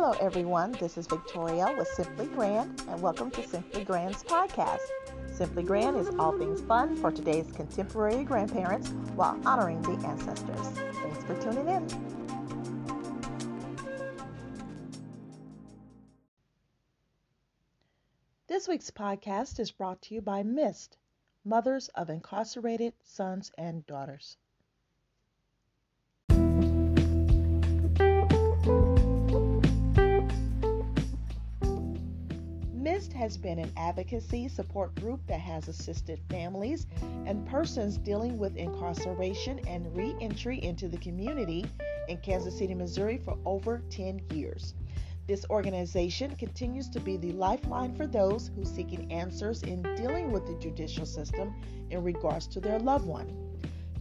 Hello, everyone. This is Victoria with Simply Grand, and welcome to Simply Grand's podcast. Simply Grand is all things fun for today's contemporary grandparents while honoring the ancestors. Thanks for tuning in. This week's podcast is brought to you by MIST, Mothers of Incarcerated Sons and Daughters. MIST has been an advocacy support group that has assisted families and persons dealing with incarceration and re entry into the community in Kansas City, Missouri for over 10 years. This organization continues to be the lifeline for those who seeking answers in dealing with the judicial system in regards to their loved one.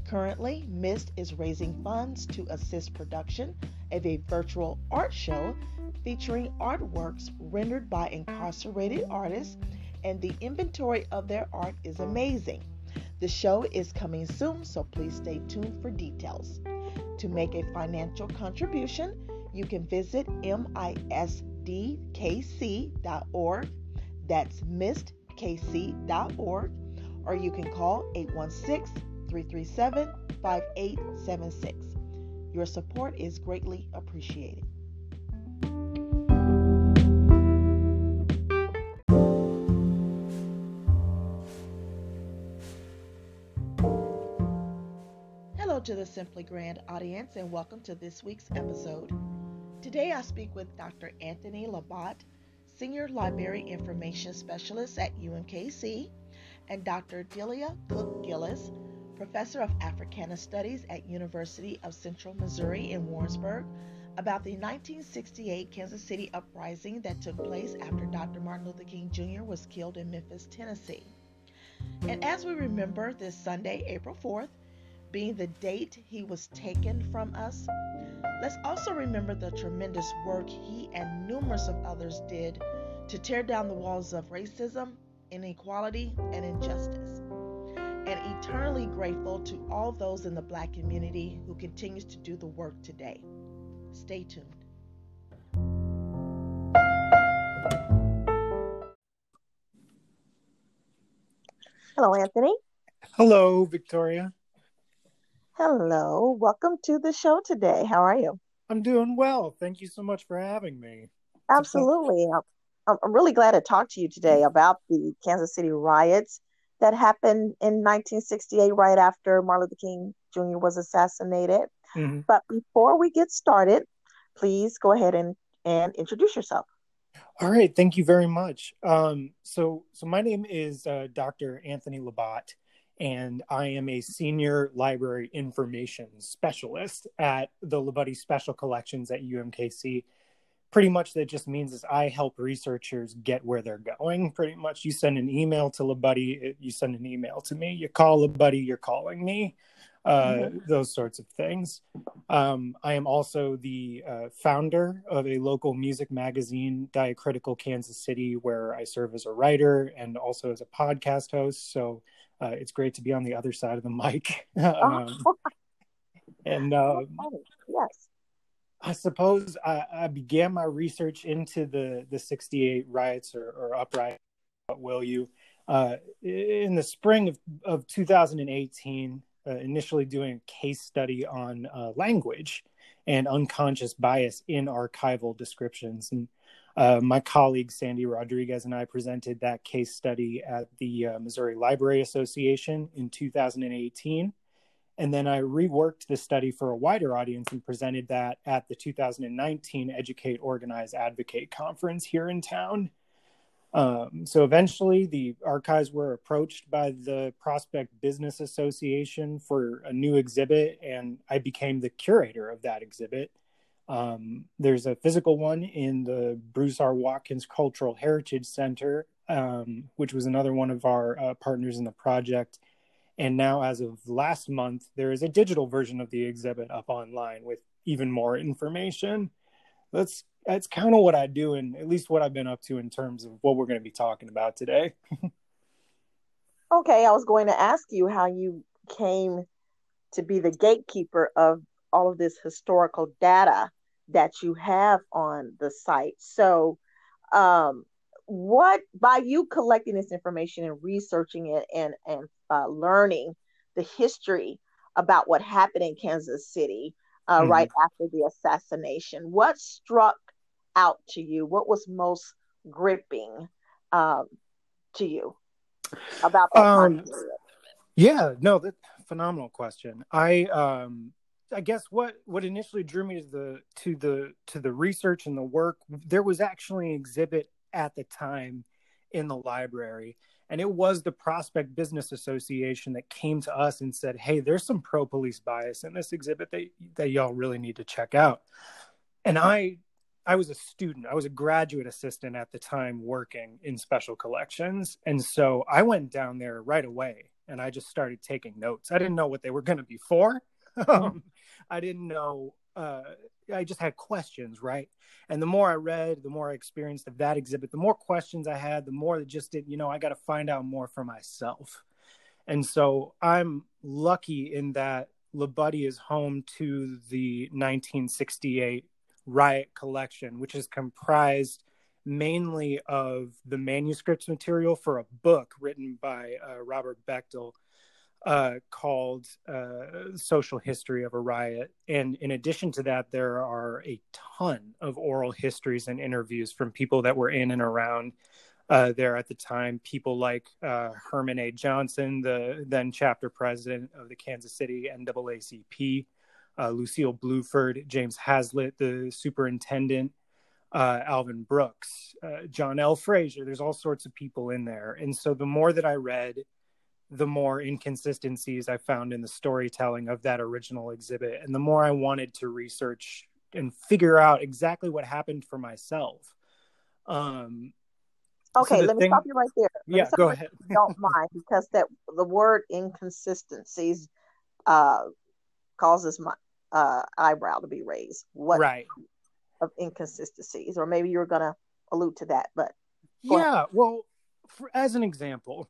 Currently, MIST is raising funds to assist production of a virtual art show featuring artworks rendered by incarcerated artists, and the inventory of their art is amazing. The show is coming soon, so please stay tuned for details. To make a financial contribution, you can visit mistkc.org. That's mistkc.org, or you can call 816 337 5876. Your support is greatly appreciated. Hello to the Simply Grand audience and welcome to this week's episode. Today I speak with Dr. Anthony Labat, Senior Library Information Specialist at UMKC, and Dr. Delia Cook Gillis, Professor of Africana Studies at University of Central Missouri in Warrensburg, about the 1968 Kansas City uprising that took place after Dr. Martin Luther King Jr. was killed in Memphis, Tennessee. And as we remember this Sunday, April 4th, being the date he was taken from us, let's also remember the tremendous work he and numerous of others did to tear down the walls of racism, inequality, and injustice. And eternally grateful to all those in the black community who continues to do the work today. Stay tuned. Hello, Anthony. Hello, Victoria. Hello. Welcome to the show today. How are you? I'm doing well. Thank you so much for having me. Absolutely. I'm, I'm really glad to talk to you today about the Kansas City riots that happened in 1968, right after Martin Luther King Jr. was assassinated. Mm-hmm. But before we get started, please go ahead and, and introduce yourself. All right, thank you very much. Um, so, so my name is uh, Dr. Anthony Labat, and I am a senior library information specialist at the LaBudde Special Collections at UMKC. Pretty much, that just means is I help researchers get where they're going. Pretty much, you send an email to a buddy, you send an email to me. You call a buddy, you're calling me uh, mm-hmm. those sorts of things. Um, I am also the uh, founder of a local music magazine, Diacritical Kansas City, where I serve as a writer and also as a podcast host. So uh, it's great to be on the other side of the mic. um, and uh, yes. I suppose I, I, began my research into the, the 68 riots or, or uprising, will you, uh, in the spring of, of 2018 uh, initially doing a case study on uh, language and unconscious bias in archival descriptions. And uh, my colleague Sandy Rodriguez and I presented that case study at the uh, Missouri Library Association in 2018. And then I reworked the study for a wider audience and presented that at the 2019 Educate, Organize, Advocate conference here in town. Um, so eventually, the archives were approached by the Prospect Business Association for a new exhibit, and I became the curator of that exhibit. Um, there's a physical one in the Bruce R. Watkins Cultural Heritage Center, um, which was another one of our uh, partners in the project. And now, as of last month, there is a digital version of the exhibit up online with even more information. That's that's kind of what I do, and at least what I've been up to in terms of what we're going to be talking about today. okay, I was going to ask you how you came to be the gatekeeper of all of this historical data that you have on the site. So, um, what by you collecting this information and researching it and and uh, learning the history about what happened in Kansas City uh, mm-hmm. right after the assassination, what struck out to you? What was most gripping um, to you about that um, Yeah, no, that phenomenal question. I um I guess what what initially drew me to the to the to the research and the work there was actually an exhibit at the time in the library and it was the Prospect Business Association that came to us and said, "Hey, there's some pro police bias in this exhibit that that y'all really need to check out." And I I was a student. I was a graduate assistant at the time working in special collections. And so I went down there right away and I just started taking notes. I didn't know what they were going to be for. um, I didn't know. Uh, I just had questions, right? And the more I read, the more I experienced of that exhibit, the more questions I had, the more that just did, you know, I got to find out more for myself. And so I'm lucky in that LaBudde is home to the 1968 Riot collection, which is comprised mainly of the manuscripts material for a book written by uh, Robert Bechtel uh, called uh, Social History of a Riot. And in addition to that, there are a ton of oral histories and interviews from people that were in and around uh, there at the time. People like uh, Herman A. Johnson, the then chapter president of the Kansas City NAACP uh, Lucille Bluford, James Hazlett, the superintendent, uh, Alvin Brooks, John L. Frazier. There's all sorts of people in there. And so the more that I read, the more inconsistencies I found in the storytelling of that original exhibit. And the more I wanted to research and figure out exactly what happened for myself. Um, okay, so let thing... me stop you right there. Let yeah, go ahead. don't mind because that the word inconsistencies uh, causes my uh, eyebrow to be raised. What right of inconsistencies, or maybe you were going to allude to that, but yeah. Ahead. Well, for, as an example,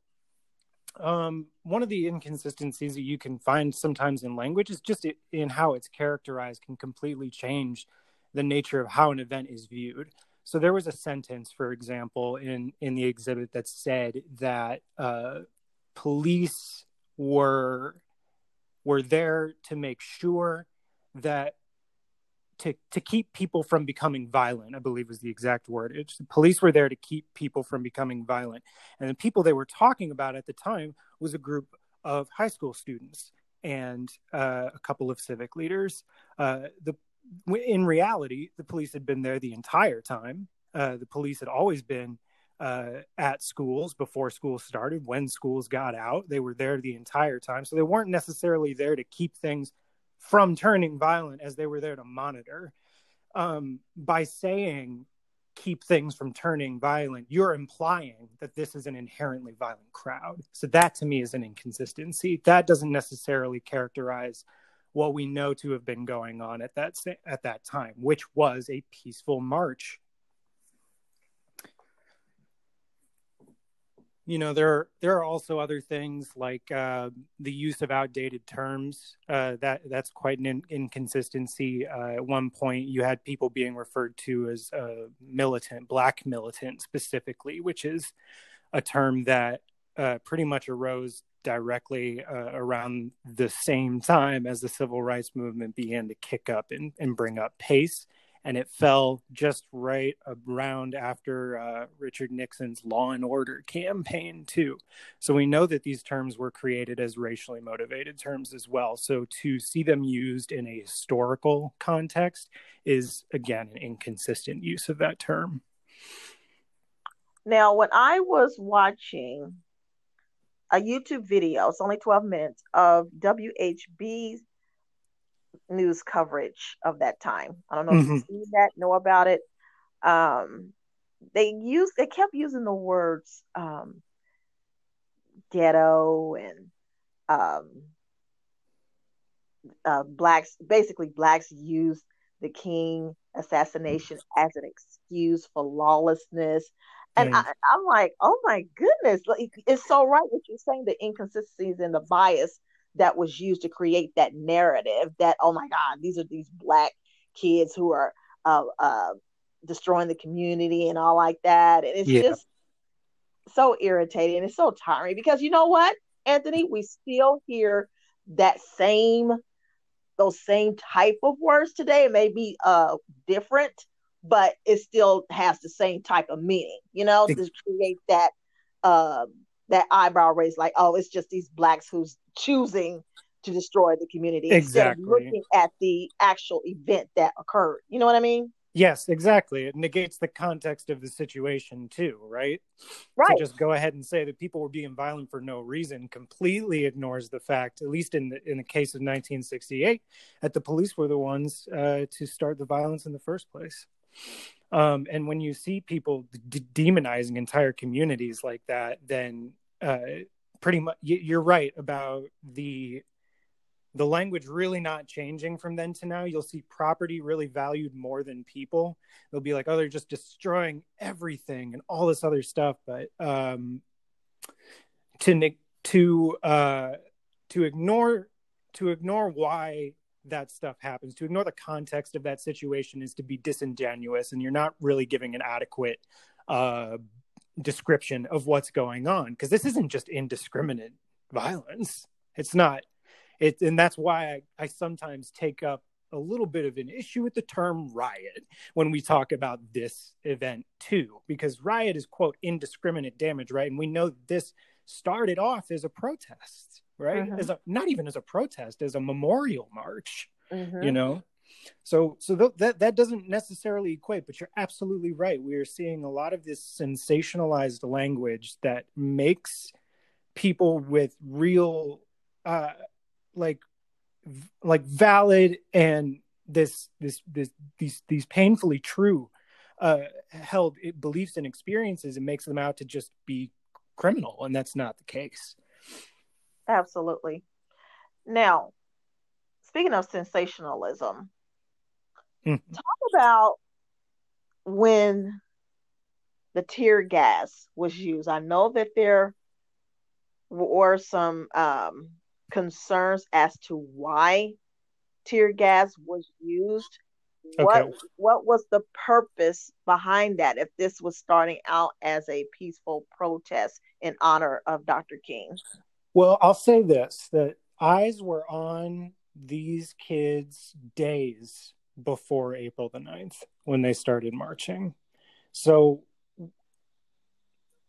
um, one of the inconsistencies that you can find sometimes in language is just in how it's characterized can completely change the nature of how an event is viewed. So there was a sentence, for example, in in the exhibit that said that uh, police were were there to make sure that to to keep people from becoming violent i believe was the exact word. It's, the police were there to keep people from becoming violent. And the people they were talking about at the time was a group of high school students and uh, a couple of civic leaders. Uh, the in reality the police had been there the entire time. Uh, the police had always been uh, at schools before school started. When schools got out they were there the entire time. So they weren't necessarily there to keep things from turning violent as they were there to monitor. Um, by saying keep things from turning violent, you're implying that this is an inherently violent crowd. So that to me is an inconsistency. That doesn't necessarily characterize what we know to have been going on at that at that time, which was a peaceful march you know there there are also other things like uh, the use of outdated terms uh, that that's quite an in- inconsistency. Uh, at one point you had people being referred to as uh, militant black militant specifically which is a term that uh, pretty much arose directly uh, around the same time as the civil rights movement began to kick up and, and bring up pace and it fell just right around after uh, Richard Nixon's Law and Order campaign, too. So we know that these terms were created as racially motivated terms as well. So to see them used in a historical context is, again, an inconsistent use of that term. Now, when I was watching a YouTube video, it's only 12 minutes, of WHB's news coverage of that time. I don't know mm-hmm. if you see that, know about it. Um, they used they kept using the words um, ghetto and um, uh, blacks. Basically, blacks used the King assassination as an excuse for lawlessness. And I, am like, oh my goodness, like, it's so right what you're saying, the inconsistencies and the bias that was used to create that narrative that oh my god these are these black kids who are uh, uh, destroying the community and all like that. And it's yeah. just so irritating. It's so tiring because you know what, Anthony, we still hear that same those same type of words today. It may be uh different, but it still has the same type of meaning, you know, to create that uh, that eyebrow raise, like, oh, it's just these blacks who's choosing to destroy the community exactly. instead of looking at the actual event that occurred. You know what I mean? Yes, exactly. It negates the context of the situation too, right? Right. To just go ahead and say that people were being violent for no reason completely ignores the fact, at least in the in the case of 1968, that the police were the ones uh, to start the violence in the first place. Um, and when you see people d- demonizing entire communities like that, then uh, pretty much you're right about the the language really not changing from then to now. You'll see property really valued more than people. They'll be like, oh, they're just destroying everything and all this other stuff. But um, to to uh, to ignore to ignore why that stuff happens, to ignore the context of that situation is to be disingenuous, and you're not really giving an adequate uh, description of what's going on because this isn't just indiscriminate violence. It's not it, and that's why I, I sometimes take up a little bit of an issue with the term riot when we talk about this event too, because riot is quote indiscriminate damage, right? And we know this started off as a protest, right? Mm-hmm. As a not even as a protest, as a memorial march, mm-hmm. you know. So so th- that that doesn't necessarily equate, but you're absolutely right. We are seeing a lot of this sensationalized language that makes people with real uh, like like valid and this this this these these painfully true uh held beliefs and experiences and makes them out to just be criminal and that's not the case absolutely now speaking of sensationalism mm. talk about when the tear gas was used i know that there were some um concerns as to why tear gas was used. Okay. What what was the purpose behind that if this was starting out as a peaceful protest in honor of Dr. King? Well, I'll say this that eyes were on these kids days before April the 9th when they started marching. So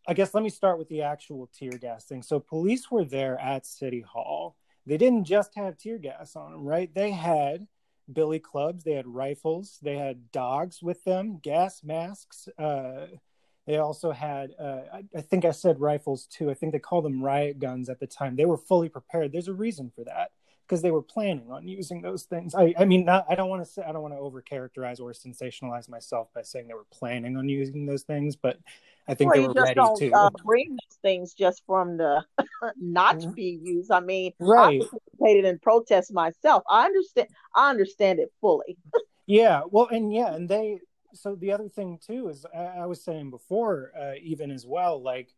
I guess let me start with the actual tear gas thing. So police were there at City Hall. They didn't just have tear gas on them, right? They had billy clubs, they had rifles, they had dogs with them, gas masks. Uh, they also had, uh, I, I, think I said rifles too. I think they called them riot guns at the time. They were fully prepared. There's a reason for that because they were planning on using those things. I, I mean, not, I don't want to say, I don't want to over characterize or sensationalize myself by saying they were planning on using those things, but I think well, they were ready to. Uh, bring those things just from the not to mm-hmm. be used. I mean, right. I participated in protests myself. I understand. I understand it fully. yeah. Well, and yeah, and they. So the other thing too is I, I was saying before, uh, even as well, like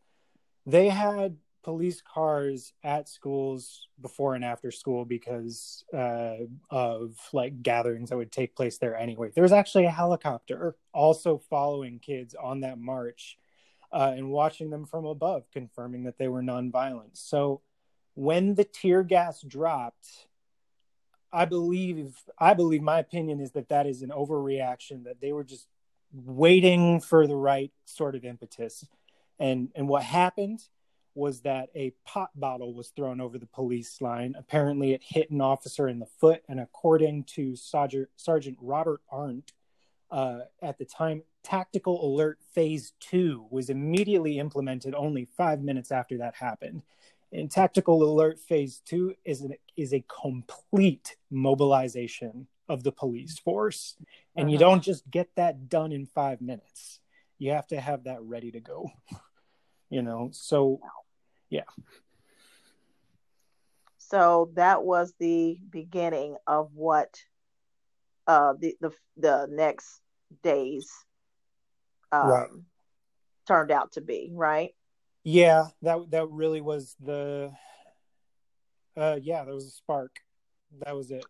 they had police cars at schools before and after school because uh, of like gatherings that would take place there anyway. There was actually a helicopter also following kids on that march uh, and watching them from above, confirming that they were nonviolent. So when the tear gas dropped, I believe I believe my opinion is that that is an overreaction that they were just waiting for the right sort of impetus. And and what happened was that a pot bottle was thrown over the police line. Apparently, it hit an officer in the foot, and according to Sergeant, Sergeant Robert Arndt, uh, at the time, tactical alert phase two was immediately implemented only five minutes after that happened. And tactical alert phase two is an, is a complete mobilization of the police force, and uh-huh. you don't just get that done in five minutes. You have to have that ready to go. You know, so yeah. So that was the beginning of what uh, the the the next days um, right. turned out to be, right? Yeah, that that really was the uh yeah, that was a spark. That was it.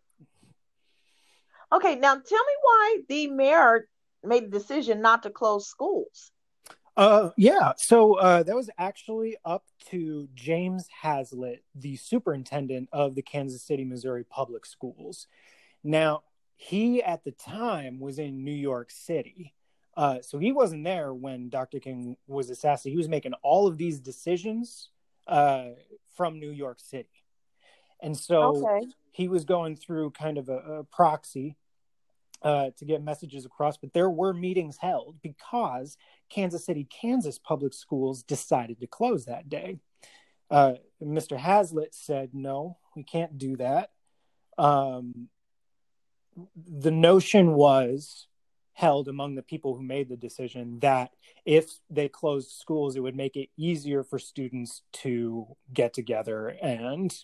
Okay, now tell me why the mayor made the decision not to close schools. Uh, yeah. So uh, that was actually up to James Hazlett, the superintendent of the Kansas City, Missouri Public Schools. Now, he at the time was in New York City. Uh, so he wasn't there when Dr. King was assassinated. He was making all of these decisions uh, from New York City. And so okay. he was going through kind of a, a proxy uh, to get messages across, but there were meetings held because Kansas City, Kansas public schools decided to close that day. Uh, Mr. Hazlett said, no, we can't do that. Um, the notion was held among the people who made the decision that if they closed schools, it would make it easier for students to get together and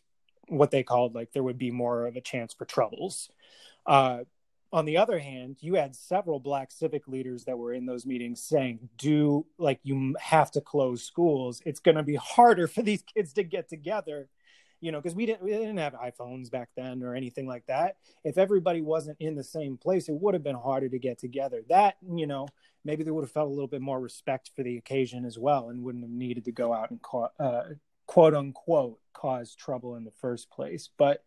what they called like there would be more of a chance for troubles. Uh, on the other hand, you had several black civic leaders that were in those meetings saying, do like you have to close schools. It's going to be harder for these kids to get together, you know, because we didn't, we didn't have iPhones back then or anything like that. If everybody wasn't in the same place, it would have been harder to get together. That, you know, maybe they would have felt a little bit more respect for the occasion as well and wouldn't have needed to go out and uh, quote unquote cause trouble in the first place. But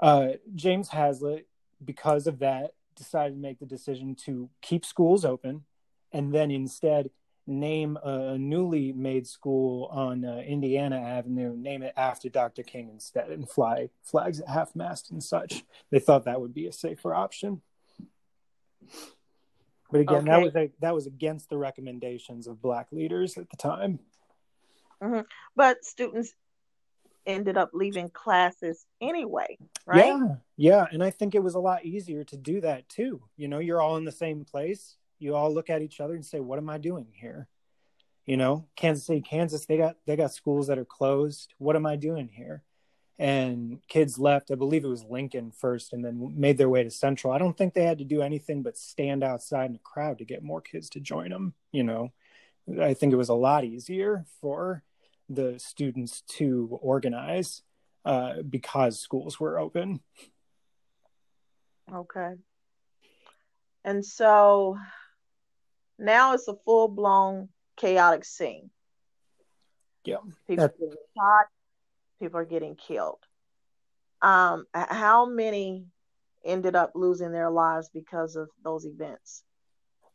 uh, James Hazlett because of that, decided to make the decision to keep schools open and then instead name a newly made school on uh, Indiana Avenue, name it after Dr. King instead, and fly flags at half mast and such. They thought that would be a safer option. But again, okay. that was a, that was against the recommendations of black leaders at the time. Mm-hmm. But students ended up leaving classes anyway, right? Yeah, yeah. And I think it was a lot easier to do that too. You know, you're all in the same place. You all look at each other and say, "What am I doing here?" You know, Kansas City, Kansas, they got they got schools that are closed. What am I doing here? And kids left. I believe it was Lincoln first, and then made their way to Central. I don't think they had to do anything but stand outside in a crowd to get more kids to join them. You know, I think it was a lot easier for the students to organize uh, because schools were open. Okay. And so now it's a full blown chaotic scene. Yeah. People are getting shot, people are getting killed. Um, how many ended up losing their lives because of those events?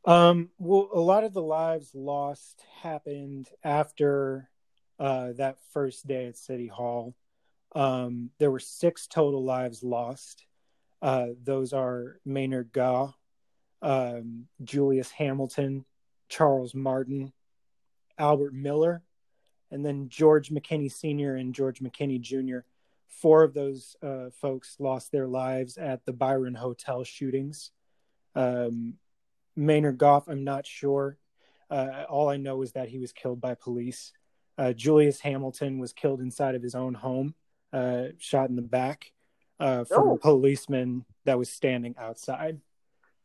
Um, well, a lot of the lives lost happened after uh, that first day at City Hall. Um, there were six total lives lost. Uh, those are Maynard Gough, um, Julius Hamilton, Charles Martin, Albert Miller, and then George McKinney Sr. and George McKinney Jr. Four of those uh, folks lost their lives at the Byron Hotel shootings. Um, Maynard Gough, I'm not sure. Uh, all I know is that he was killed by police. Uh, Julius Hamilton was killed inside of his own home, uh, shot in the back uh, from oh. a policeman that was standing outside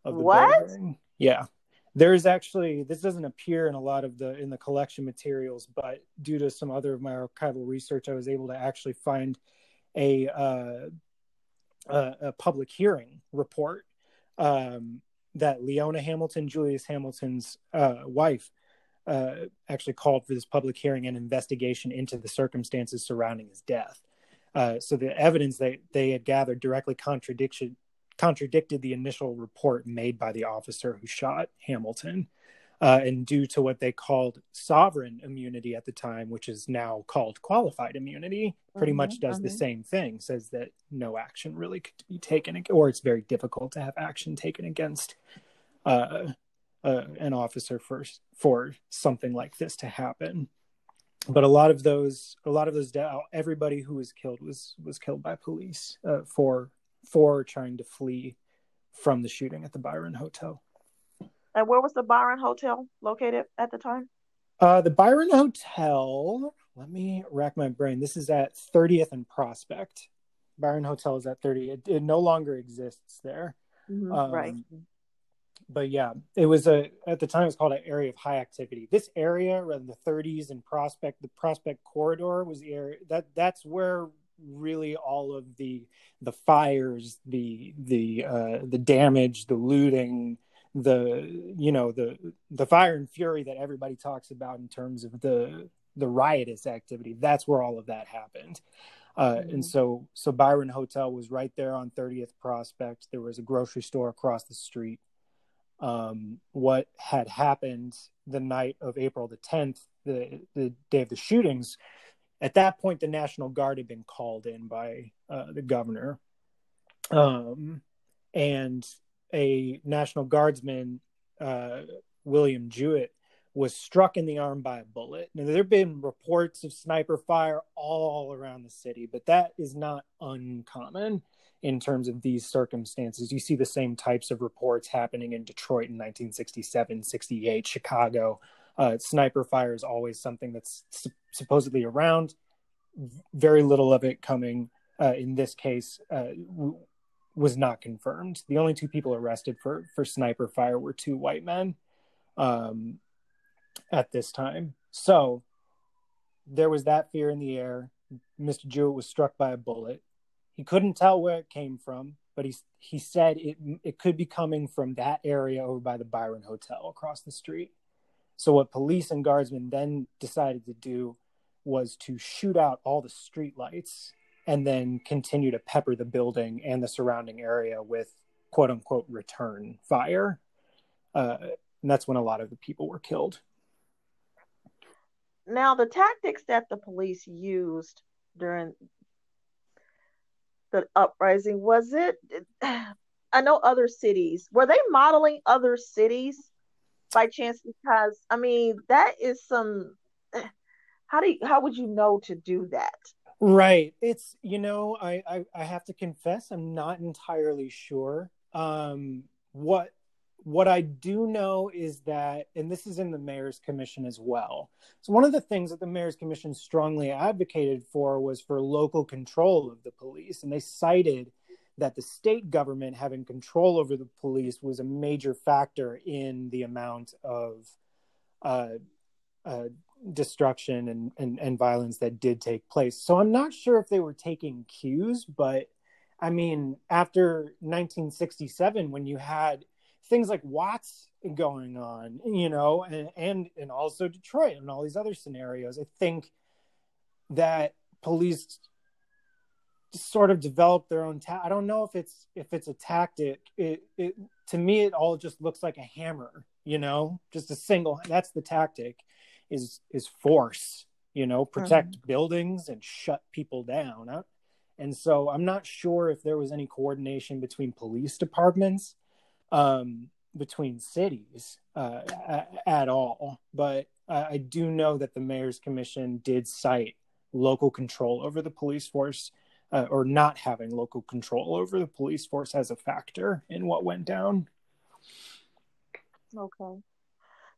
of the what? building. Yeah, there's actually this doesn't appear in a lot of the in the collection materials, but due to some other of my archival research, I was able to actually find a uh, a, a public hearing report um, that Leona Hamilton, Julius Hamilton's uh, wife, uh, actually called for this public hearing and investigation into the circumstances surrounding his death. Uh, so the evidence that they had gathered directly contradicted contradicted the initial report made by the officer who shot Hamilton. Uh, and due to what they called sovereign immunity at the time, which is now called qualified immunity, pretty mm-hmm, much does mm-hmm. the same thing. Says that no action really could be taken, or it's very difficult to have action taken against uh, uh, an officer for for something like this to happen. But a lot of those, a lot of those, everybody who was killed was was killed by police uh, for for trying to flee from the shooting at the Byron Hotel. And where was the Byron Hotel located at the time? Uh, the Byron Hotel. Let me rack my brain. This is at 30th and Prospect. Byron Hotel is at 30. It, it no longer exists there. Mm-hmm, um, right but yeah, it was a at the time it was called an area of high activity. This area, rather the 30s and Prospect, the Prospect corridor was the area that that's where really all of the the fires, the the uh, the damage, the looting, the you know the the fire and fury that everybody talks about in terms of the the riotous activity. That's where all of that happened. Uh, mm-hmm. And so, so Byron Hotel was right there on 30th Prospect. There was a grocery store across the street. Um, what had happened the night of April the 10th, the the day of the shootings, at that point the National Guard had been called in by uh, the governor, um, and a National Guardsman, uh, William Jewett, was struck in the arm by a bullet. Now, there have been reports of sniper fire all around the city, but that is not uncommon in terms of these circumstances. You see the same types of reports happening in Detroit in 1967, 68, Chicago. Uh, sniper fire is always something that's su- supposedly around. Very little of it coming uh, in this case uh, w- was not confirmed. The only two people arrested for for sniper fire were two white men. Um, at this time. So there was that fear in the air. Mr. Jewett was struck by a bullet. He couldn't tell where it came from, but he he said it it could be coming from that area over by the Byron Hotel across the street. So what police and guardsmen then decided to do was to shoot out all the street lights and then continue to pepper the building and the surrounding area with quote unquote return fire. Uh, and that's when a lot of the people were killed. Now, the tactics that the police used during the uprising was it? I know other cities were they modeling other cities by chance? Because I mean, that is some. How do you, how would you know to do that? Right. It's you know I I, I have to confess I'm not entirely sure. Um, what what I do know is that, and this is in the mayor's commission as well. So, one of the things that the mayor's commission strongly advocated for was for local control of the police. And they cited that the state government having control over the police was a major factor in the amount of uh, uh, destruction and, and, and violence that did take place. So, I'm not sure if they were taking cues, but I mean, after 1967, when you had things like Watts going on, you know, and, and and also Detroit and all these other scenarios. I think that police sort of develop their own ta- I don't know if it's if it's a tactic. It it to me it all just looks like a hammer, you know, just a single that's the tactic is is force, you know, protect mm-hmm. buildings and shut people down. And so I'm not sure if there was any coordination between police departments um, between cities uh, at all. But I do know that the mayor's commission did cite local control over the police force uh, or not having local control over the police force as a factor in what went down. Okay.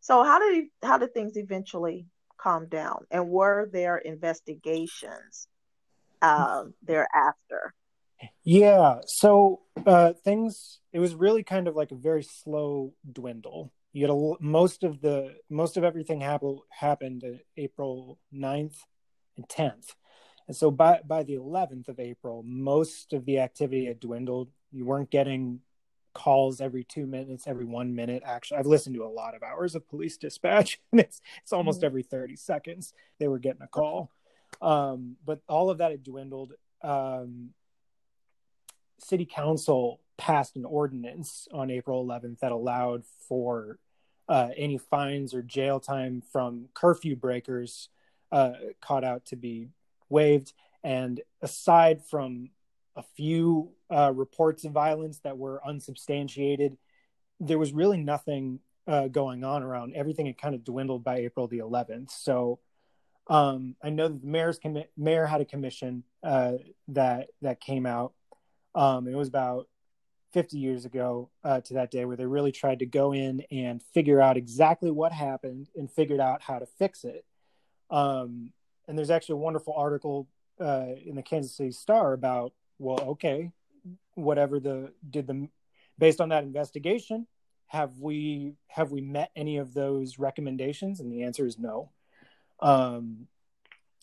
So how did how did things eventually calm down and were there investigations uh, thereafter? Yeah. So uh, things, it was really kind of like a very slow dwindle. You had a, most of the most of everything happened happened April 9th and 10th. And so by by the 11th of April, most of the activity had dwindled. You weren't getting calls every 2 minutes, every 1 minute. Actually, I've listened to a lot of hours of police dispatch and it's it's almost mm-hmm. every 30 seconds they were getting a call. Um, but all of that had dwindled. Um, city council passed an ordinance on April 11th that allowed for uh, any fines or jail time from curfew breakers uh, caught out to be waived. And aside from a few uh, reports of violence that were unsubstantiated, there was really nothing uh, going on around. Everything had kind of dwindled by April the 11th. So um, I know that the mayor's com- mayor had a commission uh, that that came out um, it was about 50 years ago uh, to that day where they really tried to go in and figure out exactly what happened and figured out how to fix it. Um, and there's actually a wonderful article uh, in the Kansas City Star about, well, okay, whatever the did the based on that investigation, have we have we met any of those recommendations? And the answer is no. Um,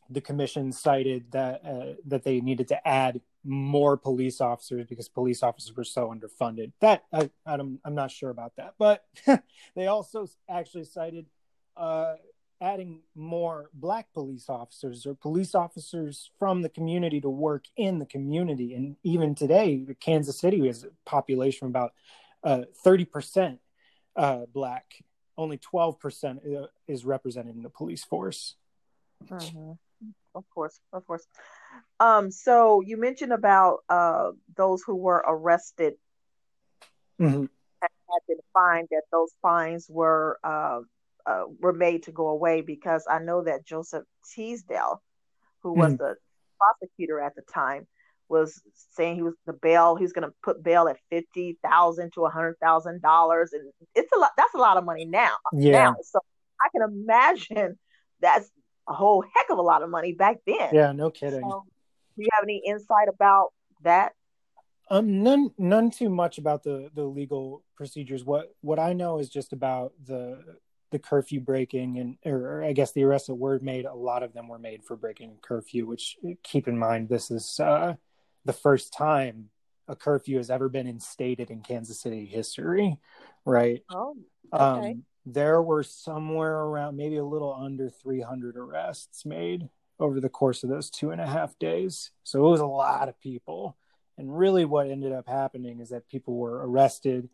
the commission cited that uh, that they needed to add more police officers because police officers were so underfunded. That I, I'm I'm not sure about that, but they also actually cited uh, adding more black police officers or police officers from the community to work in the community. And even today, Kansas City has a population of about uh, 30% uh, black. Only 12% uh, is represented in the police force. Mm-hmm. Of course, of course. Um, so you mentioned about uh, those who were arrested mm-hmm. had been fined, that those fines were uh, uh, were made to go away because I know that Joseph Teasdale, who was mm-hmm. the prosecutor at the time, was saying he was the bail. He was going to put bail at fifty thousand to a hundred thousand dollars, and it's a lot. That's a lot of money now. Yeah. Now. So I can imagine that's a whole heck of a lot of money back then. Yeah, no kidding. So, do you have any insight about that? Um, none, none too much about the the legal procedures. What what I know is just about the the curfew breaking and or I guess the arrests that were made, a lot of them were made for breaking curfew, which keep in mind this is uh, the first time a curfew has ever been instated in Kansas City history, right? Oh, okay. Um, there were somewhere around maybe a little under 300 arrests made over the course of those two and a half days. So it was a lot of people. And really, what ended up happening is that people were arrested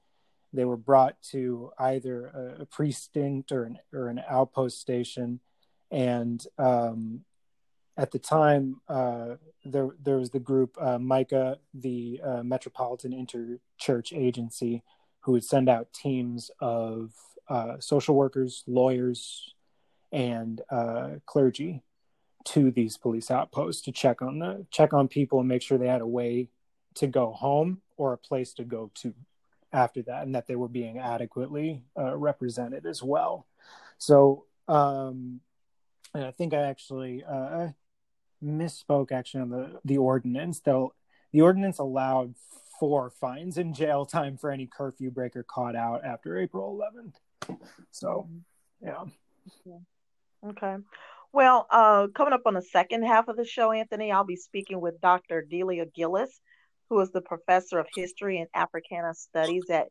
they were brought to either a, a precinct or an or an outpost station, and um, at the time uh, there there was the group uh, MICA, the uh, Metropolitan Interchurch Agency, who would send out teams of uh, social workers, lawyers, and uh, clergy to these police outposts to check on the check on people and make sure they had a way to go home or a place to go to after that and that they were being adequately uh, represented as well. So, um, and I think I actually uh, misspoke actually on the, the ordinance. Though the ordinance allowed four fines and jail time for any curfew breaker caught out after April 11th. So, yeah. Okay. Well, uh, coming up on the second half of the show, Anthony, I'll be speaking with Dr. Delia Gillis who is the professor of history and Africana studies at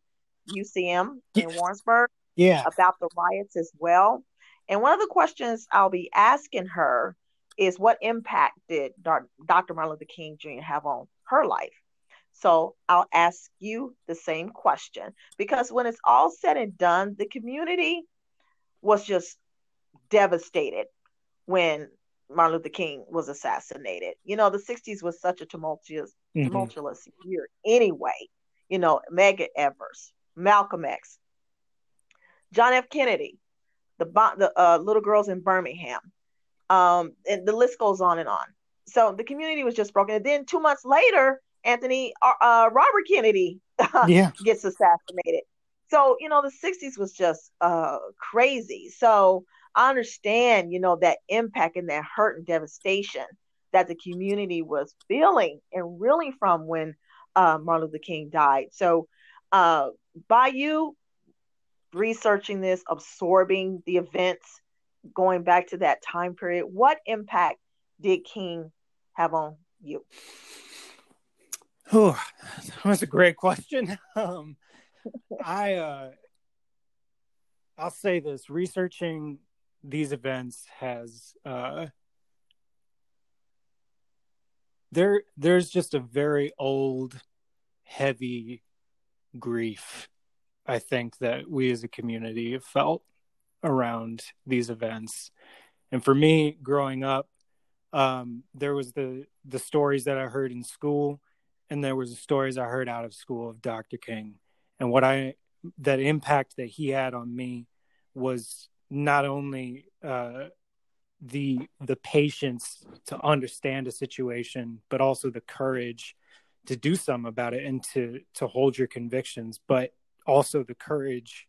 UCM in Warrensburg. Yeah. About the riots as well. And one of the questions I'll be asking her is what impact did Dr. Martin Luther King Jr. have on her life? So I'll ask you the same question because when it's all said and done, the community was just devastated when Martin Luther King was assassinated. You know, the 60s was such a tumultuous, mm-hmm. tumultuous year anyway. You know, Medgar Evers, Malcolm X, John F. Kennedy, the, the uh, little girls in Birmingham, um, and the list goes on and on. So the community was just broken. And then two months later, Anthony, uh, uh Robert Kennedy yeah. gets assassinated. So, you know, the 60s was just uh, crazy. So, I understand, you know, that impact and that hurt and devastation that the community was feeling and reeling from when uh, Martin Luther King died. So, uh, by you researching this, absorbing the events, going back to that time period, what impact did King have on you? Oh, that's a great question. Um, I uh, I'll say this: researching these events has uh, there there's just a very old heavy grief i think that we as a community have felt around these events and for me growing up um, there was the the stories that i heard in school and there was the stories i heard out of school of dr king. And what i that impact that he had on me was not only uh, the the patience to understand a situation, but also the courage to do something about it and to to hold your convictions, but also the courage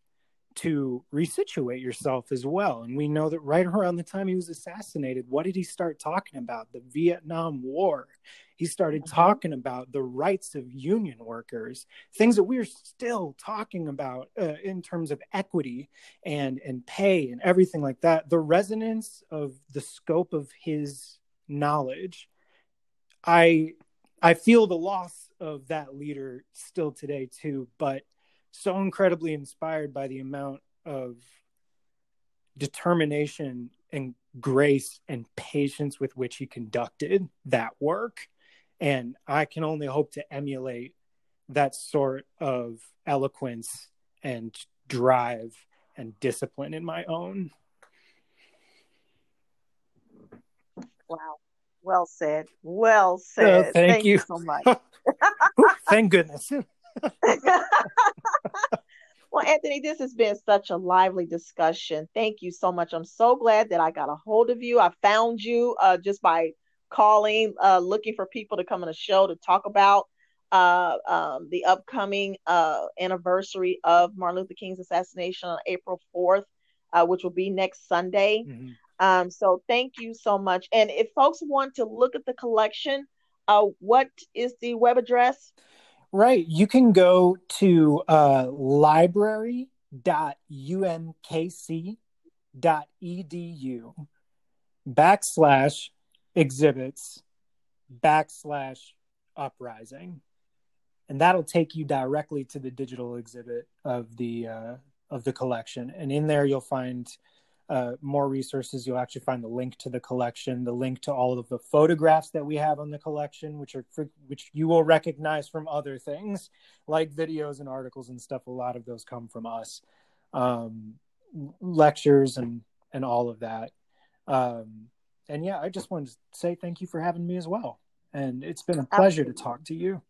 to resituate yourself as well. And we know that right around the time he was assassinated, what did he start talking about? The Vietnam War. He started mm-hmm. talking about the rights of union workers, things that we're still talking about uh, in terms of equity and and pay and everything like that. The resonance of the scope of his knowledge. I I feel the loss of that leader still today too, but so incredibly inspired by the amount of determination and grace and patience with which he conducted that work. And I can only hope to emulate that sort of eloquence and drive and discipline in my own. Wow. Well said. Well said. Uh, thank, thank you. you so much. thank goodness. well, Anthony, this has been such a lively discussion. Thank you so much. I'm so glad that I got a hold of you. I found you uh, just by calling, uh, looking for people to come on the show to talk about uh, um, the upcoming uh, anniversary of Martin Luther King's assassination on April 4th, uh, which will be next Sunday. Mm-hmm. Um, so thank you so much. And if folks want to look at the collection, uh, what is the web address? Right. You can go to uh, library.umkc.edu backslash exhibits backslash uprising. And that'll take you directly to the digital exhibit of the uh, of the collection. And in there you'll find uh, more resources, you'll actually find the link to the collection, the link to all of the photographs that we have on the collection, which are which you will recognize from other things like videos and articles and stuff. A lot of those come from us, um, lectures and and all of that. Um, and yeah, I just wanted to say thank you for having me as well. And it's been a pleasure Absolutely. to talk to you.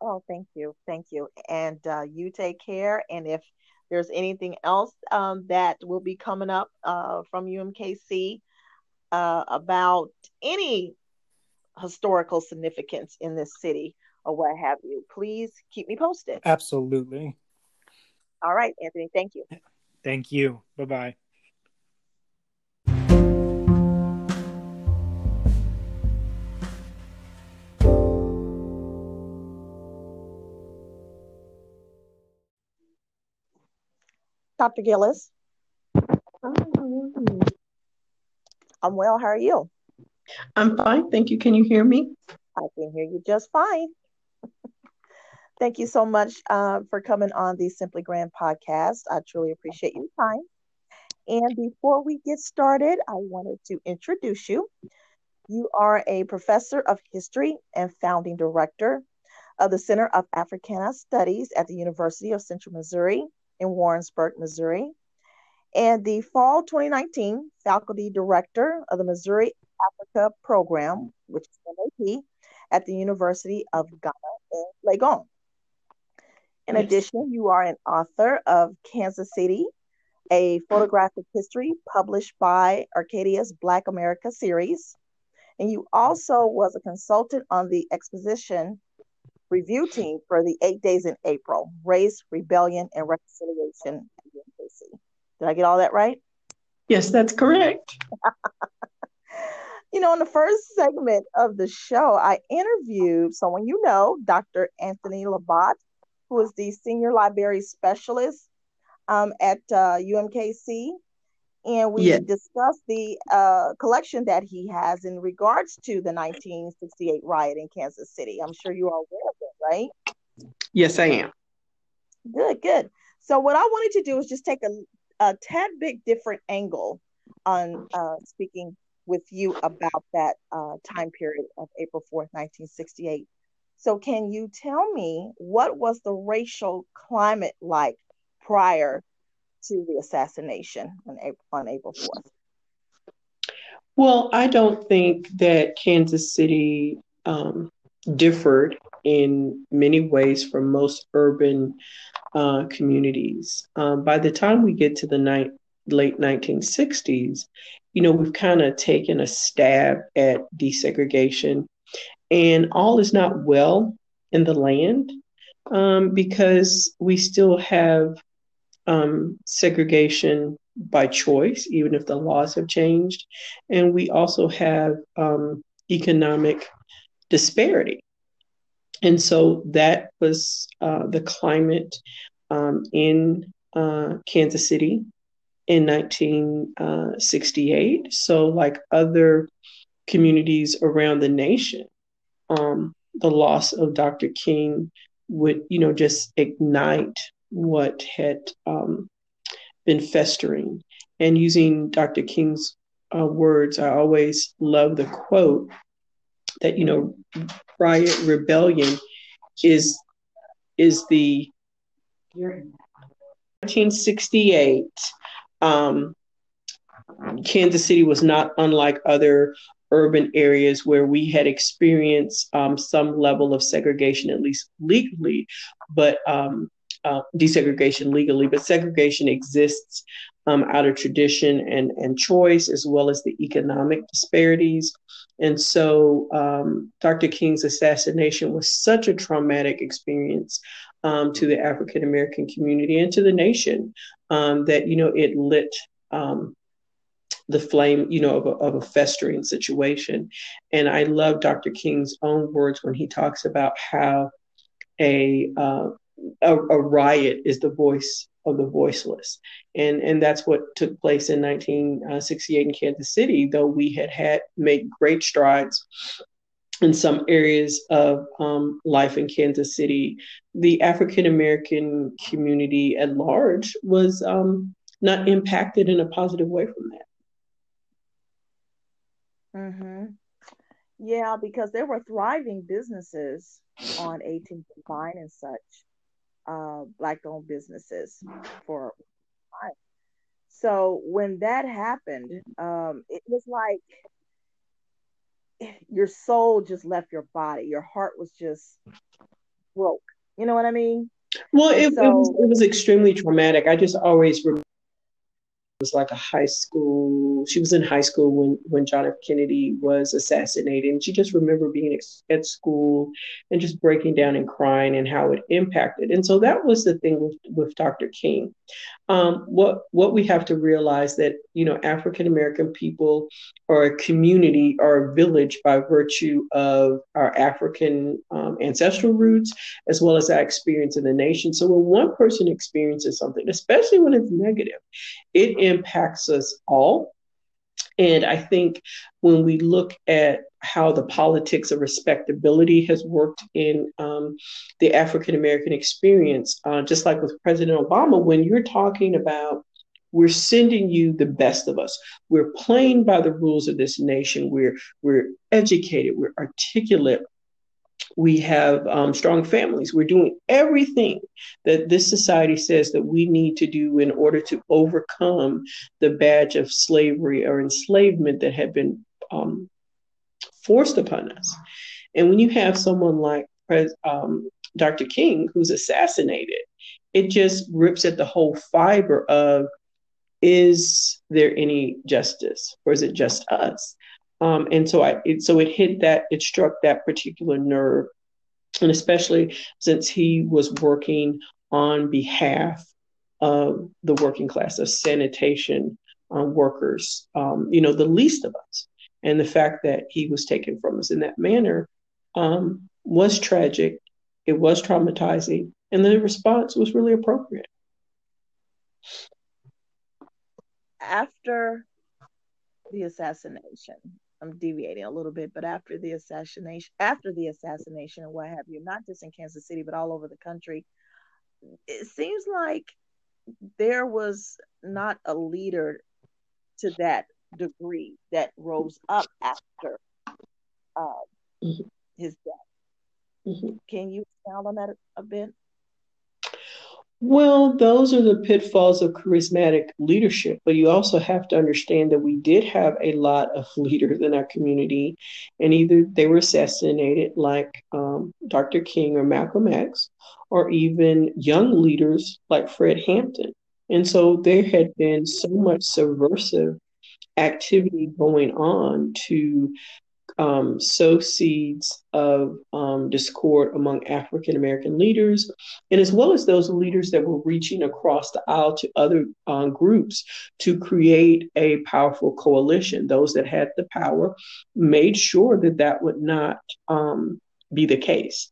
Oh, thank you, thank you, and uh, you take care. And if there's anything else um, that will be coming up uh, from UMKC uh, about any historical significance in this city or what have you, please keep me posted. Absolutely. All right, Anthony. Thank you. Thank you. Bye bye. Dr. Gillis. I'm well. How are you? I'm fine. Thank you. Can you hear me? I can hear you just fine. Thank you so much uh, for coming on the Simply Grand podcast. I truly appreciate your time. And before we get started, I wanted to introduce you. You are a professor of history and founding director of the Center of Africana Studies at the University of Central Missouri in Warrensburg, Missouri, and the fall 2019 faculty director of the Missouri Africa Program, which is MAP, at the University of Ghana in Legon. In yes. addition, you are an author of Kansas City, a photographic history published by Arcadia's Black America series. And you also was a consultant on the exposition review team for the eight days in April Race, Rebellion, and Reconciliation Did I get all that right? Yes, that's correct. you know, in the first segment of the show, I interviewed someone you know, Dr. Anthony Labat, who is the Senior Library Specialist um, at uh, UMKC and we yes. discussed the uh, collection that he has in regards to the 1968 riot in Kansas City. I'm sure you are aware of it, right? Yes, I am. Good, good. So, what I wanted to do is just take a, a tad bit different angle on uh, speaking with you about that uh, time period of April 4th, 1968. So, can you tell me what was the racial climate like prior to the assassination on April, on April 4th? Well, I don't think that Kansas City um, differed in many ways from most urban uh, communities. Um, by the time we get to the ni- late 1960s, you know, we've kind of taken a stab at desegregation, and all is not well in the land um, because we still have um, segregation by choice, even if the laws have changed. And we also have um, economic disparity. And so that was uh, the climate um, in uh, Kansas City in 1968. So, like other communities around the nation. Um, the loss of Dr. King would, you know, just ignite what had um, been festering. And using Dr. King's uh, words, I always love the quote that, you know, riot rebellion is is the 1968 um, Kansas City was not unlike other urban areas where we had experienced um, some level of segregation, at least legally, but um, uh, desegregation legally, but segregation exists um, out of tradition and, and choice, as well as the economic disparities. And so um, Dr. King's assassination was such a traumatic experience um, to the African American community and to the nation um, that, you know, it lit um, the flame, you know, of a, of a festering situation. And I love Dr. King's own words when he talks about how a, uh, a, a riot is the voice of the voiceless. And, and that's what took place in 1968 in Kansas City, though we had had made great strides in some areas of um, life in Kansas City. The African American community at large was um, not impacted in a positive way from that. Mm-hmm. Yeah, because there were thriving businesses on 18th Vine and such, uh, black-owned businesses for time. So when that happened, um, it was like your soul just left your body. Your heart was just broke. You know what I mean? Well, it, so, it, was, it was extremely traumatic. I just always remember was like a high school. She was in high school when when John F. Kennedy was assassinated, and she just remembered being at school and just breaking down and crying and how it impacted. And so that was the thing with with Dr. King. Um, what what we have to realize that you know African American people are a community or a village by virtue of our African um, ancestral roots as well as our experience in the nation. So when one person experiences something, especially when it's negative, it impacts us all. And I think when we look at how the politics of respectability has worked in um, the African American experience, uh, just like with President Obama, when you're talking about we're sending you the best of us. We're playing by the rules of this nation. We're we're educated. We're articulate we have um, strong families. We're doing everything that this society says that we need to do in order to overcome the badge of slavery or enslavement that had been um, forced upon us. And when you have someone like um, Dr. King who's assassinated, it just rips at the whole fiber of is there any justice or is it just us? Um, and so I, it, so it hit that, it struck that particular nerve, and especially since he was working on behalf of the working class of sanitation uh, workers, um, you know, the least of us, and the fact that he was taken from us in that manner um, was tragic. It was traumatizing, and the response was really appropriate. After the assassination, I'm deviating a little bit, but after the assassination, after the assassination and what have you, not just in Kansas City, but all over the country, it seems like there was not a leader to that degree that rose up after uh, mm-hmm. his death. Mm-hmm. Can you expound on that a, a bit? Well, those are the pitfalls of charismatic leadership, but you also have to understand that we did have a lot of leaders in our community, and either they were assassinated, like um, Dr. King or Malcolm X, or even young leaders like Fred Hampton. And so there had been so much subversive activity going on to um, sow seeds of um, discord among African American leaders, and as well as those leaders that were reaching across the aisle to other um, groups to create a powerful coalition. Those that had the power made sure that that would not um, be the case.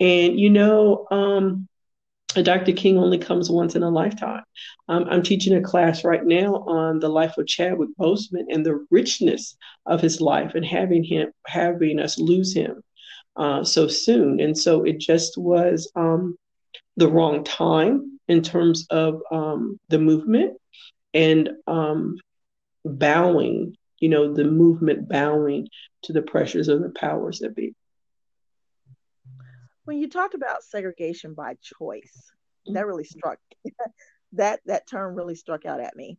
And, you know, um, Dr. King only comes once in a lifetime. Um, I'm teaching a class right now on the life of Chadwick Boseman and the richness of his life, and having him, having us lose him uh, so soon. And so it just was um, the wrong time in terms of um, the movement and um, bowing. You know, the movement bowing to the pressures of the powers that be when you talked about segregation by choice, that really struck that that term really struck out at me,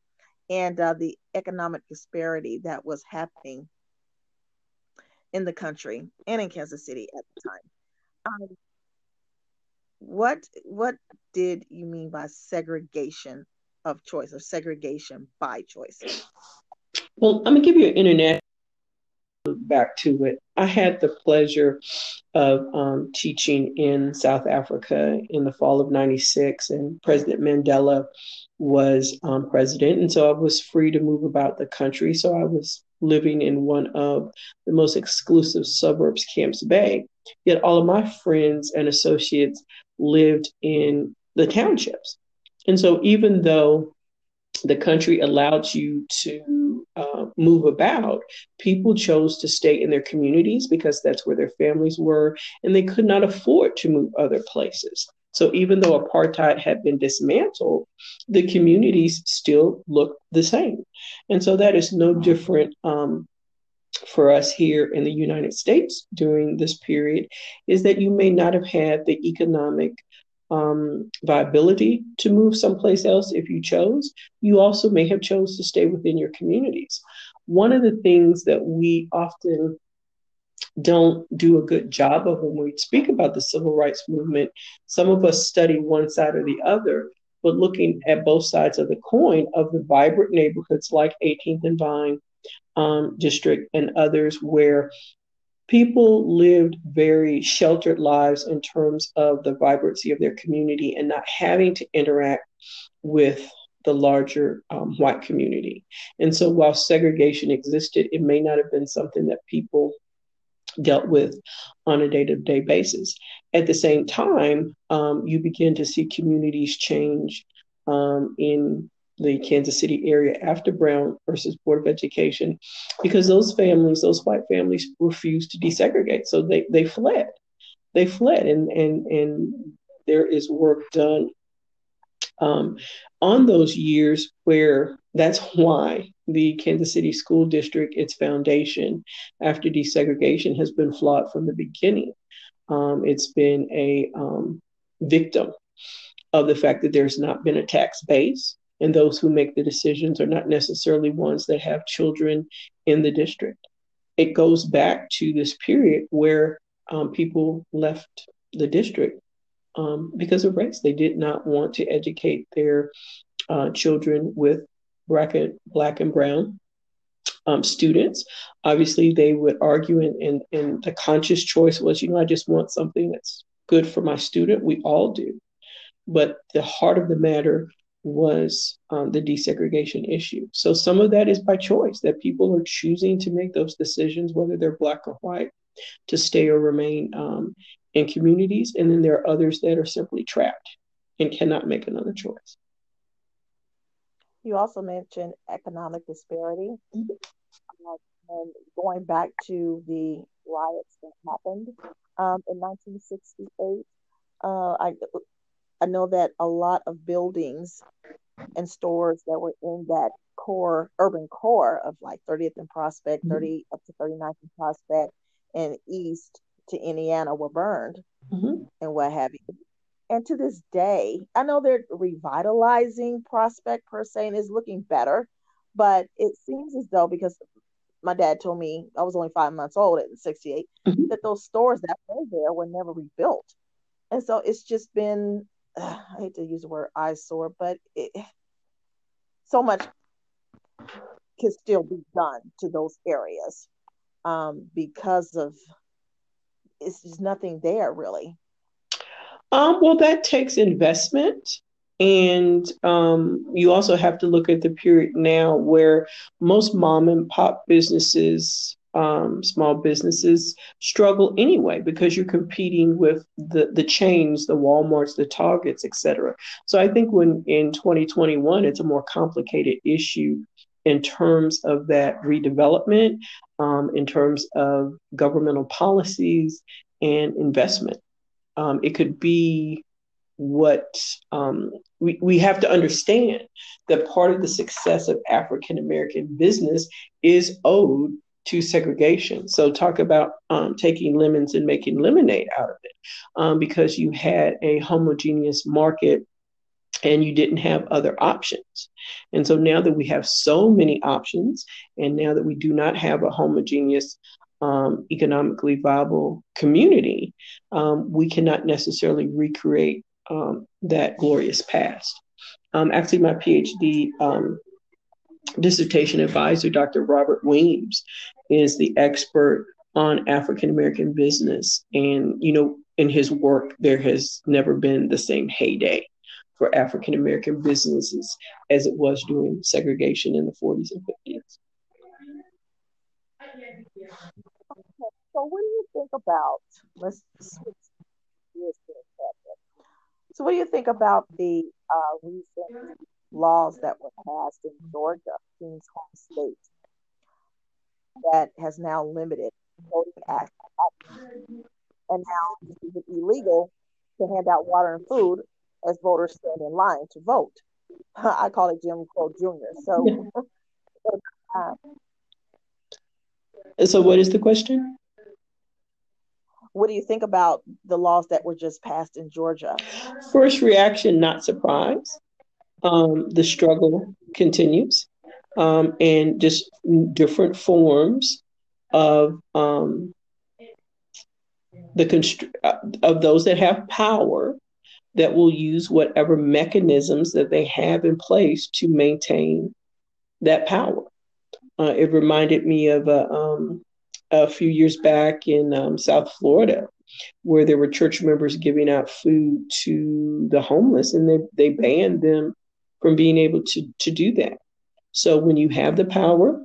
and uh, the economic disparity that was happening in the country and in Kansas City at the time. Um, what what did you mean by segregation of choice or segregation by choice? Well, I'm gonna give you an internet back to it. I had the pleasure of um, teaching in South Africa in the fall of 96, and President Mandela was um, president. And so I was free to move about the country. So I was living in one of the most exclusive suburbs, Camps Bay. Yet all of my friends and associates lived in the townships. And so even though the country allowed you to uh, move about, people chose to stay in their communities because that's where their families were, and they could not afford to move other places. So even though apartheid had been dismantled, the communities still look the same. And so that is no different um, for us here in the United States during this period, is that you may not have had the economic um, viability to move someplace else if you chose. You also may have chose to stay within your communities. One of the things that we often don't do a good job of when we speak about the civil rights movement, some of us study one side or the other, but looking at both sides of the coin of the vibrant neighborhoods like 18th and Vine um, district and others where people lived very sheltered lives in terms of the vibrancy of their community and not having to interact with the larger um, white community. And so while segregation existed, it may not have been something that people dealt with on a day to day basis. At the same time, um, you begin to see communities change um, in the Kansas City area after Brown versus Board of Education, because those families, those white families, refused to desegregate. So they, they fled. They fled, and and and there is work done um, on those years where that's why the Kansas City School District, its foundation after desegregation, has been flawed from the beginning. Um, it's been a um, victim of the fact that there's not been a tax base and those who make the decisions are not necessarily ones that have children in the district. It goes back to this period where um, people left the district um, because of race. They did not want to educate their uh, children with bracket black and brown um, students. Obviously, they would argue, and, and, and the conscious choice was, you know, I just want something that's good for my student. We all do. But the heart of the matter was um, the desegregation issue. So some of that is by choice, that people are choosing to make those decisions, whether they're black or white, to stay or remain um, in communities. And then there are others that are simply trapped and cannot make another choice. You also mentioned economic disparity. Mm-hmm. Uh, and going back to the riots that happened um, in 1968, uh, I I know that a lot of buildings and stores that were in that core, urban core of like 30th and Prospect, mm-hmm. 30 up to 39th and Prospect, and east to Indiana were burned mm-hmm. and what have you. And to this day, I know they're revitalizing Prospect per se and is looking better, but it seems as though because my dad told me I was only five months old at 68 mm-hmm. that those stores that were there were never rebuilt. And so it's just been uh, I hate to use the word eyesore, but it, so much can still be done to those areas um, because of it's just nothing there really. Um, well, that takes investment. And um, you also have to look at the period now where most mom and pop businesses um, small businesses struggle anyway because you're competing with the the chains, the WalMarts, the Targets, etc. So I think when in 2021, it's a more complicated issue in terms of that redevelopment, um, in terms of governmental policies and investment. Um, it could be what um, we, we have to understand that part of the success of African American business is owed to segregation. So talk about um, taking lemons and making lemonade out of it, um, because you had a homogeneous market and you didn't have other options. And so now that we have so many options, and now that we do not have a homogeneous um, economically viable community, um, we cannot necessarily recreate um, that glorious past. Um, actually, my PhD dissertation advisor, Dr. Robert Weems, is the expert on African American business. And, you know, in his work, there has never been the same heyday for African American businesses as it was during segregation in the 40s and 50s. So, what do you think about? Let's switch gears for a second. So, what do you think about the uh, recent laws that were passed in Georgia, King's home state, that has now limited voting access. And now it's illegal to hand out water and food as voters stand in line to vote. I call it Jim Crow Jr. So, uh, so what is the question? What do you think about the laws that were just passed in Georgia? First reaction, not surprised um, the struggle continues um, and just different forms of um, the constr- uh, of those that have power that will use whatever mechanisms that they have in place to maintain that power. Uh, it reminded me of a, um, a few years back in um, South Florida, where there were church members giving out food to the homeless, and they they banned them from being able to, to do that. So when you have the power,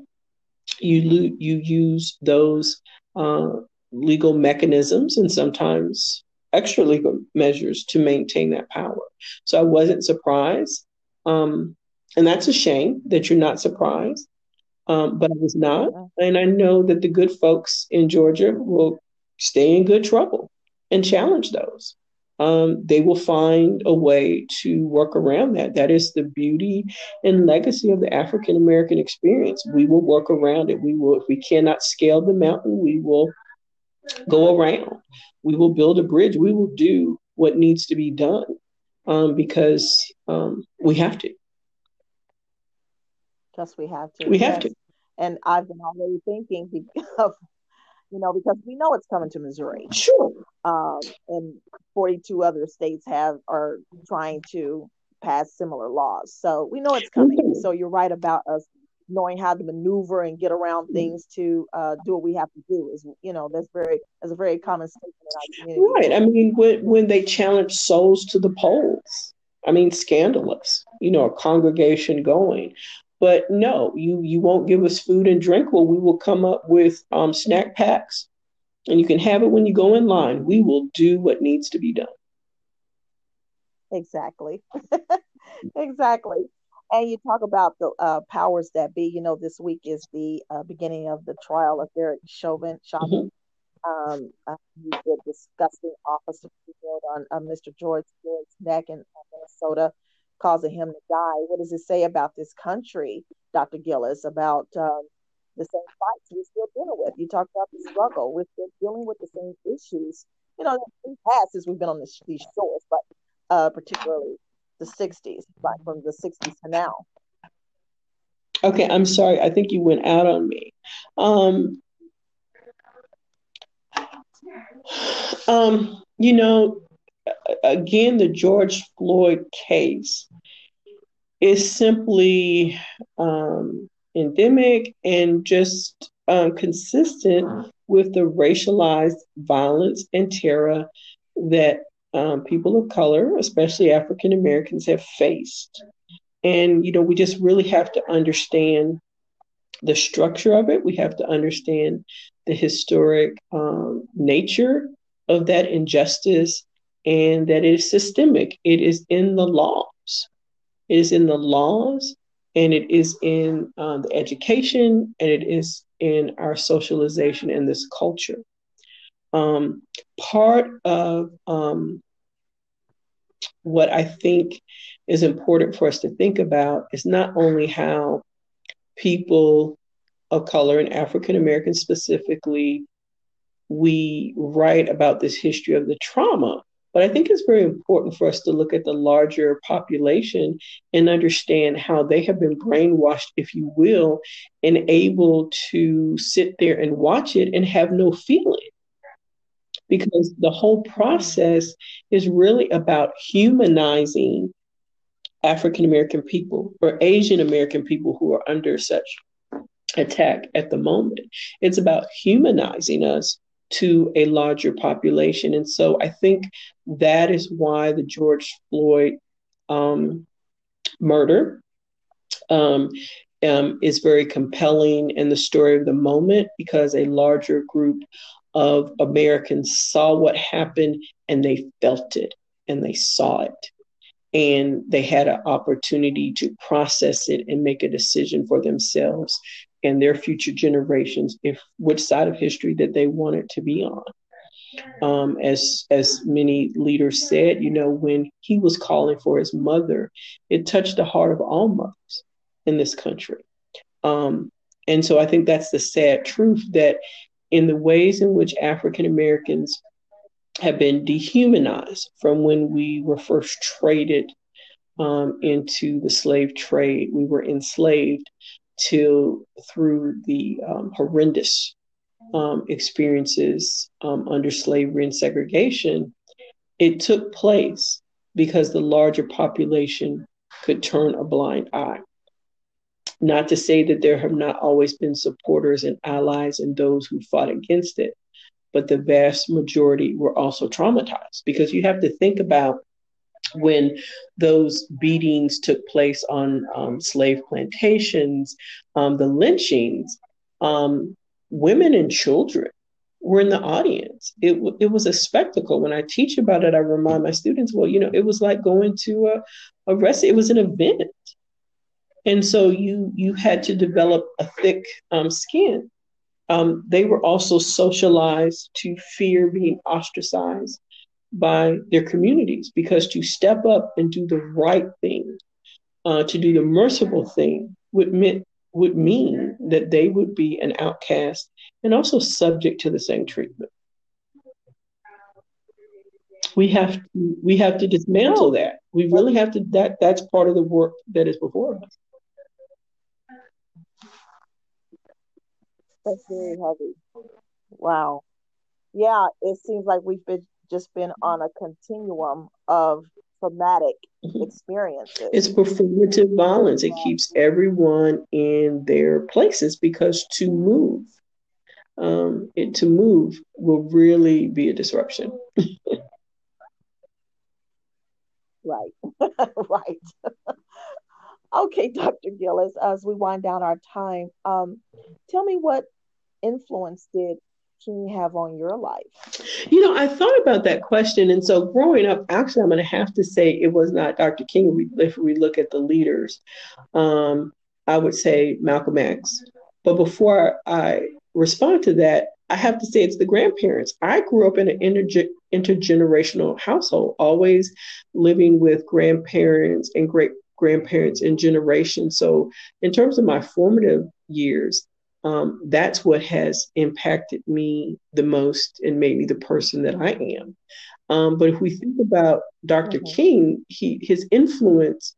you you use those uh, legal mechanisms and sometimes extra legal measures to maintain that power. So I wasn't surprised, um, and that's a shame that you're not surprised. Um, but I was not, and I know that the good folks in Georgia will stay in good trouble and challenge those um, they will find a way to work around that. That is the beauty and legacy of the African American experience. We will work around it. We will, if we cannot scale the mountain, we will go around. We will build a bridge. We will do what needs to be done um, because um, we have to. Because we have to. We have to. And I've been already thinking of you know, because we know it's coming to Missouri. Sure. Um, and 42 other states have are trying to pass similar laws. So we know it's coming. Mm-hmm. So you're right about us knowing how to maneuver and get around mm-hmm. things to uh, do what we have to do is you know that's very that's a very common statement in our community. Right. I mean, when when they challenge souls to the polls, I mean, scandalous. You know, a congregation going. But no, you you won't give us food and drink. Well, we will come up with um, snack packs, and you can have it when you go in line. We will do what needs to be done. Exactly, exactly. And you talk about the uh, powers that be. You know, this week is the uh, beginning of the trial of Derek Chauvin. Chauvin. Mm-hmm. Um, uh, the disgusting officer who on uh, Mr. George Floyd's neck in uh, Minnesota causing him to die. What does it say about this country, Dr. Gillis, about um, the same fights we're still dealing with? You talked about the struggle. We're still dealing with the same issues. You know, in past since we've been on this, these shores, but uh, particularly the 60s, like from the 60s to now. Okay, I'm sorry. I think you went out on me. Um, um, you know, again, the George Floyd case is simply um, endemic and just um, consistent with the racialized violence and terror that um, people of color, especially African Americans, have faced. And, you know, we just really have to understand the structure of it. We have to understand the historic um, nature of that injustice and that it is systemic. It is in the laws. It is in the laws and it is in uh, the education and it is in our socialization in this culture. Um, part of um, what I think is important for us to think about is not only how people of color and African Americans specifically, we write about this history of the trauma. But I think it's very important for us to look at the larger population and understand how they have been brainwashed, if you will, and able to sit there and watch it and have no feeling. Because the whole process is really about humanizing African American people or Asian American people who are under such attack at the moment. It's about humanizing us to a larger population. And so I think that is why the George Floyd um, murder um, um, is very compelling in the story of the moment because a larger group of Americans saw what happened and they felt it and they saw it and they had an opportunity to process it and make a decision for themselves and their future generations if which side of history that they wanted to be on um, as as many leaders said you know when he was calling for his mother it touched the heart of all mothers in this country um, and so i think that's the sad truth that in the ways in which african americans have been dehumanized from when we were first traded um, into the slave trade. We were enslaved till through the um, horrendous um, experiences um, under slavery and segregation. It took place because the larger population could turn a blind eye. Not to say that there have not always been supporters and allies and those who fought against it, but the vast majority were also traumatized because you have to think about when those beatings took place on um, slave plantations, um, the lynchings, um, women and children were in the audience. It, it was a spectacle. When I teach about it, I remind my students, well, you know, it was like going to a, a rest. It was an event. And so you you had to develop a thick um, skin um, they were also socialized to fear being ostracized by their communities because to step up and do the right thing, uh, to do the merciful thing, would mean, would mean that they would be an outcast and also subject to the same treatment. We have to, we have to dismantle that. We really have to. That that's part of the work that is before us. That's very heavy. Wow. Yeah, it seems like we've been just been on a continuum of traumatic mm-hmm. experiences. It's performative violence. It keeps everyone in their places because to move, um, it, to move will really be a disruption. right, right. okay, Dr. Gillis, as we wind down our time, um, tell me what influence did King have on your life? You know, I thought about that question. And so growing up, actually, I'm going to have to say it was not Dr. King. If we look at the leaders, um, I would say Malcolm X. But before I respond to that, I have to say it's the grandparents. I grew up in an interge- intergenerational household, always living with grandparents and great grandparents in generations. So, in terms of my formative years, um, that's what has impacted me the most and made me the person that I am. Um, but if we think about doctor mm-hmm. King, he, his influence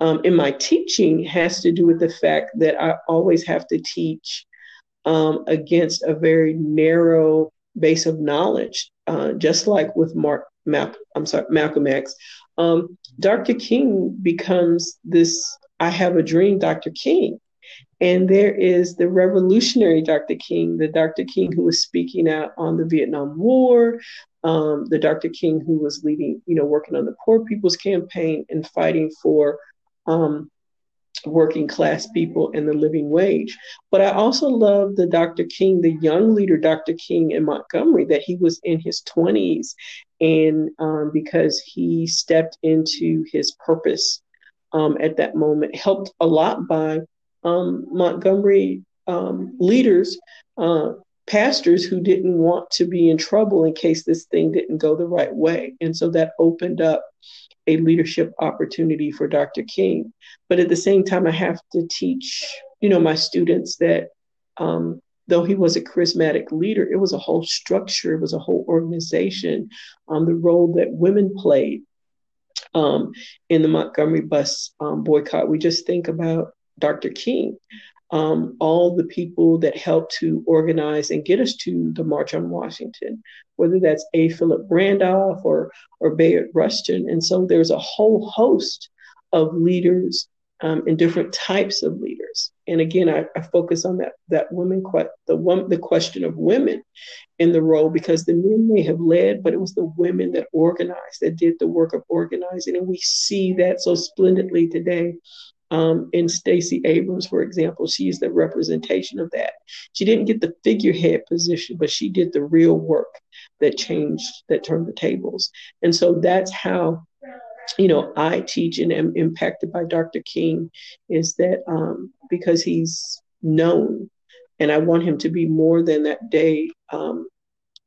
um, in my teaching has to do with the fact that I always have to teach um, against a very narrow base of knowledge, uh, just like with Mark, Mal- I'm sorry, Malcolm X. Um, Dr. King becomes this I have a dream, Dr. King. And there is the revolutionary Dr. King, the Dr. King who was speaking out on the Vietnam War, um, the Dr. King who was leading, you know, working on the Poor People's Campaign and fighting for um, working class people and the living wage. But I also love the Dr. King, the young leader, Dr. King in Montgomery, that he was in his 20s and um, because he stepped into his purpose um, at that moment, helped a lot by um, Montgomery um, leaders, uh, pastors who didn't want to be in trouble in case this thing didn't go the right way. And so that opened up a leadership opportunity for Dr. King. But at the same time, I have to teach, you know, my students that um, though he was a charismatic leader, it was a whole structure, it was a whole organization, um, the role that women played um, in the Montgomery bus um, boycott. We just think about Dr. King, um, all the people that helped to organize and get us to the March on Washington, whether that's A. Philip Randolph or, or Bayard Rustin. And so there's a whole host of leaders um, and different types of leaders. And again, I, I focus on that that women the one the question of women in the role because the men may have led, but it was the women that organized that did the work of organizing, and we see that so splendidly today. Um, in Stacey Abrams, for example, she is the representation of that. She didn't get the figurehead position, but she did the real work that changed, that turned the tables. And so that's how you know, I teach and am impacted by Dr. King is that um, because he's known, and I want him to be more than that day um,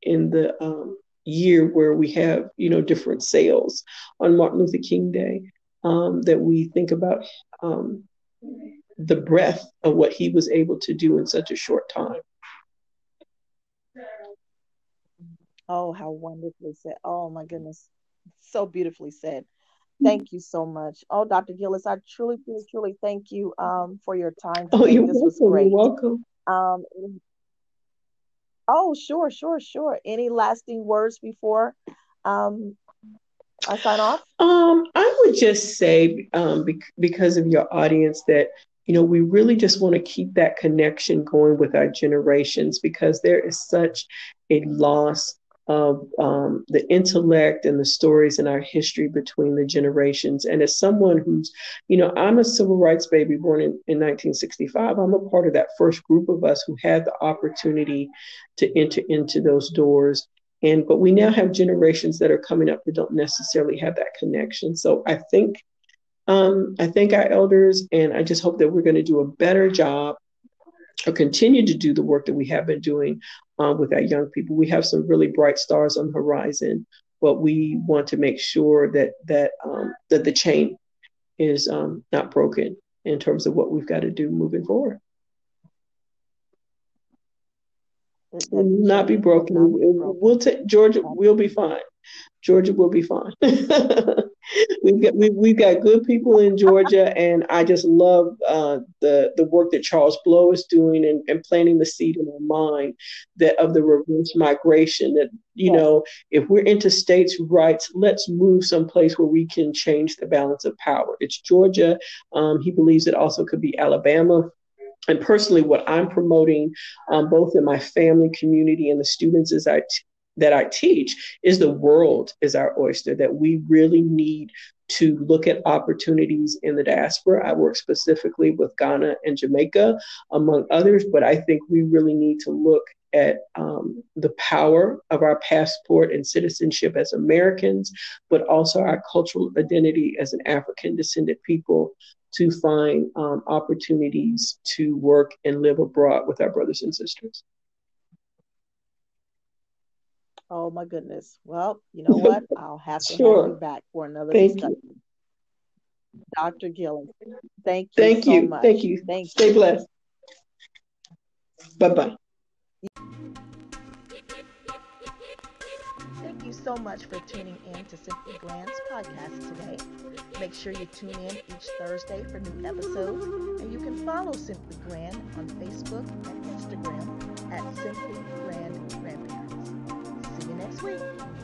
in the um, year where we have, you know, different sales on Martin Luther King Day, um, that we think about um, the breadth of what he was able to do in such a short time. Oh, how wonderfully said. Oh, my goodness. So beautifully said. Thank you so much. Oh, Dr. Gillis, I truly, truly, truly thank you um, for your time. Oh, today. Oh, you're this welcome. was great. You're welcome. Um, oh, sure, sure, sure. Any lasting words before um, I sign off? Um, I would just say, um, because of your audience, that you know we really just want to keep that connection going with our generations because there is such a loss of um, the intellect and the stories in our history between the generations. And as someone who's, you know, I'm a civil rights baby born in, in 1965, I'm a part of that first group of us who had the opportunity to enter into those doors. And but we now have generations that are coming up that don't necessarily have that connection. So I think um, I thank our elders, and I just hope that we're going to do a better job or continue to do the work that we have been doing um, with our young people. We have some really bright stars on the horizon, but we want to make sure that that um, that the chain is um, not broken in terms of what we've got to do moving forward. Will not be broken. We'll take Georgia. We'll be fine. Georgia will be fine. we've got we've, we've got good people in Georgia, and I just love uh, the the work that Charles Blow is doing and, and planting the seed in our mind that of the reverse migration. That you yes. know, if we're into states' rights, let's move someplace where we can change the balance of power. It's Georgia. Um, he believes it also could be Alabama and personally what i'm promoting um, both in my family community and the students is I t- that I teach is the world is our oyster, that we really need to look at opportunities in the diaspora. I work specifically with Ghana and Jamaica, among others, but I think we really need to look at um, the power of our passport and citizenship as Americans, but also our cultural identity as an African descended people to find um, opportunities to work and live abroad with our brothers and sisters. Oh my goodness. Well, you know what? I'll have to sure. have you back for another Thank discussion. You. Dr. Gillis, thank you. Thank so you. Much. Thank you. Thank Stay you. blessed. Bye bye. So much for tuning in to Simply Grand's podcast today. Make sure you tune in each Thursday for new episodes, and you can follow Simply Grand on Facebook and Instagram at Simply Grand Grandparents. See you next week.